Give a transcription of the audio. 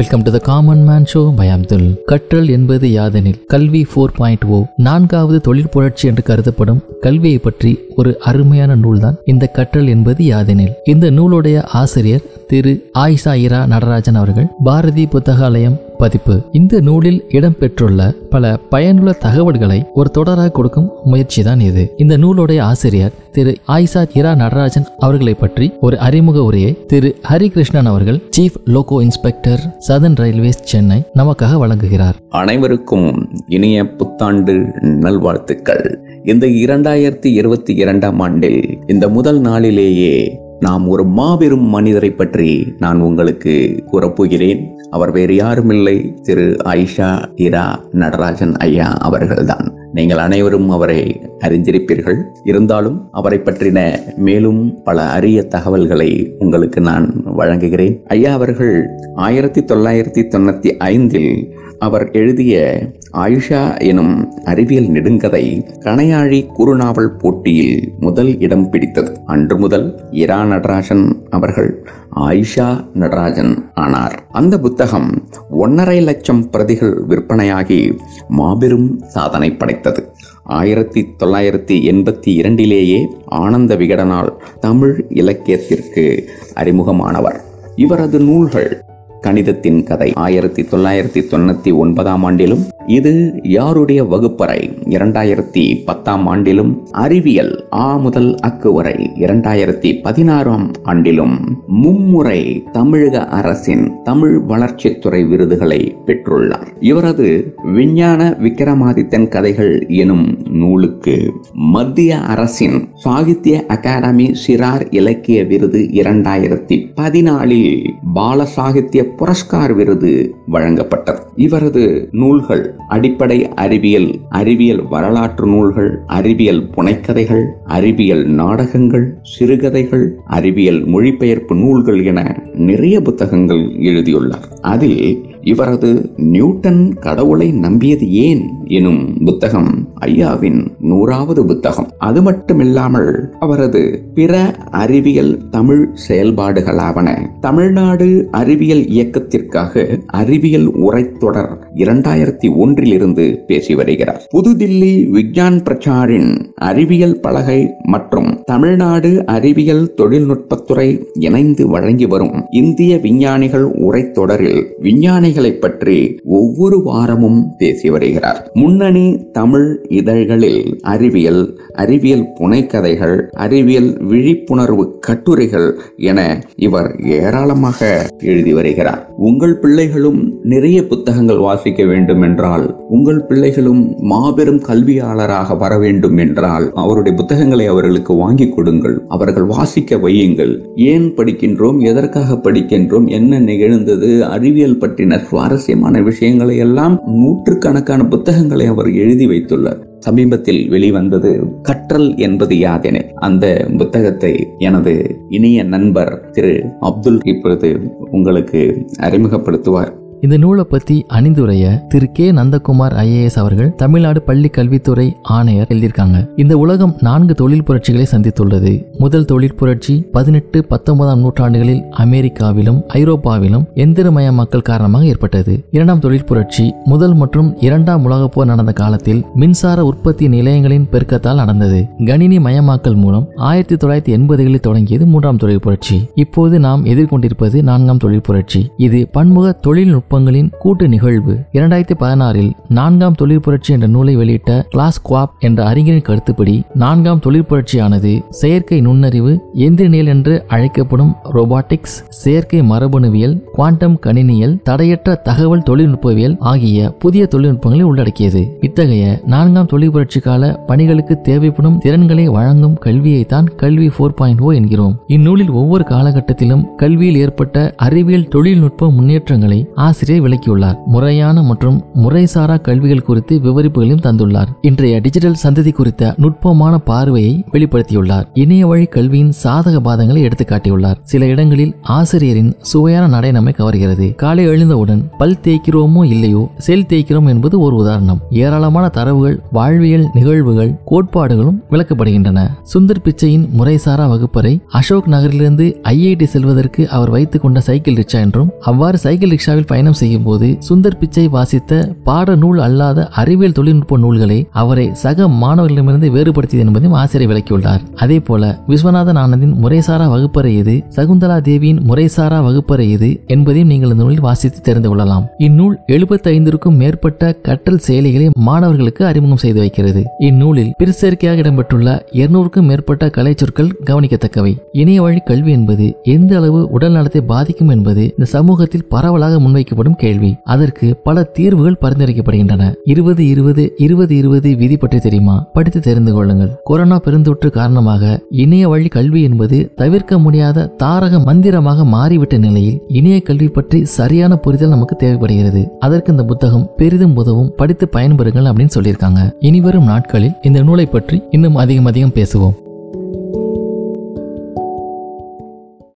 Welcome to the common man show by Abdul கற்றல் என்பது யாதெனில் கல்வி ஃபோர் பாயிண்ட் ஓ நான்காவது தொழில் புரட்சி என்று கருதப்படும் கல்வியை பற்றி ஒரு அருமையான நூல்தான். இந்த கற்றல் என்பது யாதெனில். இந்த நூலுடைய ஆசிரியர் திரு ஆயிஷா இரா நடராஜன் அவர்கள். பாரதி புத்தகாலயம் பதிப்பு. இந்த நூலில் இடம்பெற்றுள்ள பல பயனுள்ள தகவல்களை ஒரு தொடராக கொடுக்கும் முயற்சி தான் இது. இந்த நூலுடைய ஆசிரியர் திரு ஆயிஷா இரா நடராஜன் அவர்களை பற்றி ஒரு அறிமுக உரையை திரு ஹரிகிருஷ்ணன் அவர்கள் chief loco inspector Southern Railways Chennai நமக்காக வழங்குகிறார். அனைவருக்கும் இனிய புத்தாண்டு நல்வாழ்த்துக்கள். இந்த இரண்டாயிரத்தி இருபத்தி இரண்டாம் ஆண்டில் இந்த முதல் நாளிலேயே நாம் ஒரு மாபெரும் மனிதரை பற்றி நான் உங்களுக்கு கூறப்போகிறேன். அவர் வேறு யாரும் இல்லை திரு ஆயிஷா இரா நடராஜன் ஐயா அவர்கள்தான். நீங்கள் அனைவரும் அவரை அறிந்திருப்பீர்கள். இருந்தாலும் அவரை பற்றின மேலும் பல அரிய தகவல்களை உங்களுக்கு நான் வழங்குகிறேன். ஐயா அவர்கள் ஆயிரத்தி தொள்ளாயிரத்தி தொண்ணூத்தி ஐந்தில் அவர் எழுதிய ஆயுஷா எனும் அறிவியல் நெடுங்கதை கணையாழி குறுநாவல் போட்டியில் முதல் இடம் பிடித்தது. அன்று முதல் இரா நடராஜன் அவர்கள் ஆயிஷா நடராஜன் ஆனார். அந்த புத்தகம் ஒன்றரை லட்சம் பிரதிகள் விற்பனையாகி மாபெரும் சாதனை படைத்தது. ஆயிரத்தி தொள்ளாயிரத்தி எண்பத்தி இரண்டிலேயே ஆனந்த விகடனால் தமிழ் இலக்கியத்திற்கு அறிமுகமானவர். இவரது நூல்கள் கணிதத்தின் கதை. ஆயிரத்தி தொள்ளாயிரத்தி தொண்ணூத்தி ஒன்பதாம் ஆண்டிலும் இது யாருடைய வகுப்பறை? இரண்டாயிரத்தி பத்தாம் ஆண்டிலும் அறிவியல் ஆ முதல் அக்கு வரை. இரண்டாயிரத்தி பதினாறாம் ஆண்டிலும் மும்முறை தமிழக அரசின் தமிழ் வளர்ச்சித்துறை விருதுகளை பெற்றுள்ளார். இவரது விஞ்ஞான விக்ரமாதித்தன் கதைகள் எனும் நூலுக்கு மத்திய அரசின் சாகித்ய அகாடமி சிறார் இலக்கிய விருது இரண்டாயிரத்தி பதினாலில் பால சாகித்ய புரஸ்கார் விருது வழங்கப்பட்டது. இவரது நூல்கள் அடிப்படை அறிவியல் அறிவியல் வரலாற்று நூல்கள் அறிவியல் புனைக்கதைகள் அறிவியல் நாடகங்கள் சிறுகதைகள் அறிவியல் மொழிபெயர்ப்பு நூல்கள் என நிறைய புத்தகங்கள் எழுதியுள்ளார். அதில் இவரது நியூட்டன் கடவுளை நம்பியது ஏன் எனும் புத்தகம் ஐயாவின் நூறாவது புத்தகம். அது மட்டுமில்லாமல் அவரது பிற அறிவியல் தமிழ் செயல்பாடுகளாவன. தமிழ்நாடு அறிவியல் இயக்கத்திற்காக அறிவியல் உரைத்தொடர் இரண்டாயிரத்தி ஒன்றிலிருந்து பேசி வருகிறார். புதுதில்லி விக்யான் பிரச்சாரின் அறிவியல் பலகை மற்றும் தமிழ்நாடு அறிவியல் தொழில்நுட்பத்துறை இணைந்து வழங்கி வரும் இந்திய விஞ்ஞானிகள் உரைத்தொடரில் விஞ்ஞானிகளை பற்றி ஒவ்வொரு வாரமும் பேசி வருகிறார். முன்னணி தமிழ் இதழ்களில் அறிவியல் அறிவியல் புனைக்கதைகள் அறிவியல் விழிப்புணர்வு கட்டுரைகள் என இவர் ஏராளமாக எழுதி வருகிறார். உங்கள் பிள்ளைகளும் நிறைய புத்தகங்கள் வாசிக்க வேண்டும் என்றால் உங்கள் பிள்ளைகளும் மாபெரும் கல்வியாளராக வர வேண்டும் என்றால் அவருடைய புத்தகங்களை அவர்களுக்கு வாங்கி கொடுங்கள் அவர்கள் வாசிக்க வையுங்கள். ஏன் படிக்கின்றோம் எதற்காக படிக்கின்றோம் என்ன நிகழ்ந்தது அறிவியல் பற்றின சுவாரஸ்யமான விஷயங்களை எல்லாம் நூற்றுக்கணக்கான புத்தகங்களை அவர் எழுதி வைத்துள்ளார். சமீபத்தில் வெளிவந்தது கற்றல் என்பது யாதென அந்த புத்தகத்தை எனது இனிய நண்பர் திரு அப்துல் இப்பொழுது உங்களுக்கு அறிமுகப்படுத்துவார். இந்த நூலை பத்தி அணிந்துரைய திரு கே. நந்தகுமார் ஐஏஎஸ் அவர்கள் தமிழ்நாடு பள்ளி கல்வித்துறை ஆணையர் எழுதியிருக்காங்க. இந்த உலகம் நான்கு தொழில் புரட்சிகளை சந்தித்துள்ளது. முதல் தொழில் புரட்சி பதினெட்டு பத்தொன்பதாம் நூற்றாண்டுகளில் அமெரிக்காவிலும் ஐரோப்பாவிலும் எந்திரமயமாக்கல் காரணமாக ஏற்பட்டது. இரண்டாம் தொழில் புரட்சி முதல் மற்றும் இரண்டாம் உலகப் போர் நடந்த காலத்தில் மின்சார உற்பத்தி நிலையங்களின் பெருக்கத்தால் நடந்தது. கணினி மயமாக்கல் மூலம் ஆயிரத்தி தொள்ளாயிரத்தி எண்பதுகளில் தொடங்கியது மூன்றாம் தொழில் புரட்சி. இப்போது நாம் எதிர்கொண்டிருப்பது நான்காம் தொழில் புரட்சி. இது பன்முக தொழில்நுட்ப நுட்பங்களின் கூட்டு நிகழ்வு. இரண்டாயிரத்தி பதினாறில் நான்காம் தொழில் புரட்சி என்ற நூலை வெளியிட்ட கிளாஸ் குவாப் என்ற அறிஞரின் கருத்துப்படி நான்காம் தொழில் புரட்சியானது செயற்கை நுண்ணறிவு எந்திரனியல் என்று அழைக்கப்படும் ரோபாட்டிக்ஸ் செயற்கை மரபணுவியல் குவாண்டம் கணினியல் தடையற்ற தகவல் தொழில்நுட்பவியல் ஆகிய புதிய தொழில்நுட்பங்களை உள்ளடக்கியது. இத்தகைய நான்காம் தொழில் புரட்சி கால பணிகளுக்கு தேவைப்படும் திறன்களை வழங்கும் கல்வியை தான் கல்வி ஃபோர் பாயிண்ட் ஓ என்கிறோம். இந்நூலில் ஒவ்வொரு காலகட்டத்திலும் கல்வியில் ஏற்பட்ட அறிவியல் தொழில்நுட்ப முன்னேற்றங்களை ஆசிரியர் விளக்கியுள்ளார். முறையான மற்றும் முறைசாரா கல்விகள் குறித்து விவரிப்புகளையும் தந்துள்ளார். இன்றைய டிஜிட்டல் சந்ததி குறித்த நுட்பமான பார்வையை வெளிப்படுத்தியுள்ளார். இணைய வழி கல்வியின் சாதக பாதங்களை எடுத்து காட்டியுள்ளார் சில இடங்களில் ஆசிரியரின் சுவையான நடை நம்மை கவர்கிறது. காலை எழுந்தவுடன் பல் தேய்க்கிறோமோ இல்லையோ செல் தேய்க்கிறோம் என்பது ஒரு உதாரணம். ஏராளமான தரவுகள் வாழ்வியல் நிகழ்வுகள் கோட்பாடுகளும் விளக்கப்படுகின்றன. சுந்தர் பிச்சையின் முறைசாரா வகுப்பறை அசோக் நகரிலிருந்து ஐஐடி செல்வதற்கு அவர் வைத்துக் கொண்ட சைக்கிள் ரிக்ஷா என்றும் அவ்வாறு சைக்கிள் ரிக்ஷாவில் பயணம் பயணம் செய்யும்போது சுந்தர் பிச்சை வாசித்த பாட நூல் அல்லாத அறிவியல் தொழில்நுட்ப நூல்களை அவரை சக மாணவர்களிடமிருந்து வேறுபடுத்தியது என்பதையும் ஆசிரியர் விளக்கியுள்ளார். அதே போல விஸ்வநாதன் ஆனந்தின் முறைசாரா வகுப்பறை எது சகுந்தலா தேவியின் முறைசாரா வகுப்பறை எது என்பதையும் நீங்கள் இந்த நூலில் வாசித்து தெரிந்து கொள்ளலாம். இந்நூல் எழுபத்தைந்திற்கும் மேற்பட்ட கற்றல் செயலிகளை மாணவர்களுக்கு அறிமுகம் செய்து வைக்கிறது. இந்நூலில் பிற்சேர்க்கையாக இடம்பெற்றுள்ள இருநூறுக்கும் மேற்பட்ட கலை சொற்கள் கவனிக்கத்தக்கவை. இணைய வழி கல்வி என்பது எந்த அளவு உடல் நலத்தை பாதிக்கும் என்பது இந்த சமூகத்தில் பரவலாக முன்வைக்கப்படும் கேள்வி. அதற்கு பல தீர்வுகள் பரிந்துரைக்கப்படுகின்றன. இருபது இருபது இருபது இருபது விதி பற்றி தெரியுமா? படித்து தெரிந்து கொள்ளுங்கள். கொரோனா பெருந்தொற்று காரணமாக இணைய வழி கல்வி என்பது தவிர்க்க முடியாத தாரக மந்திரமாக மாறிவிட்ட நிலையில் இணைய கல்வி பற்றி சரியான புரிதல் நமக்கு தேவைப்படுகிறது. அதற்கு இந்த புத்தகம் பெரிதும் உதவும். படித்து பயன்பெறுங்கள் அப்படின்னு சொல்லியிருக்காங்க. இனிவரும் நாட்களில் இந்த நூலை பற்றி இன்னும் அதிகம் அதிகம் பேசுவோம்.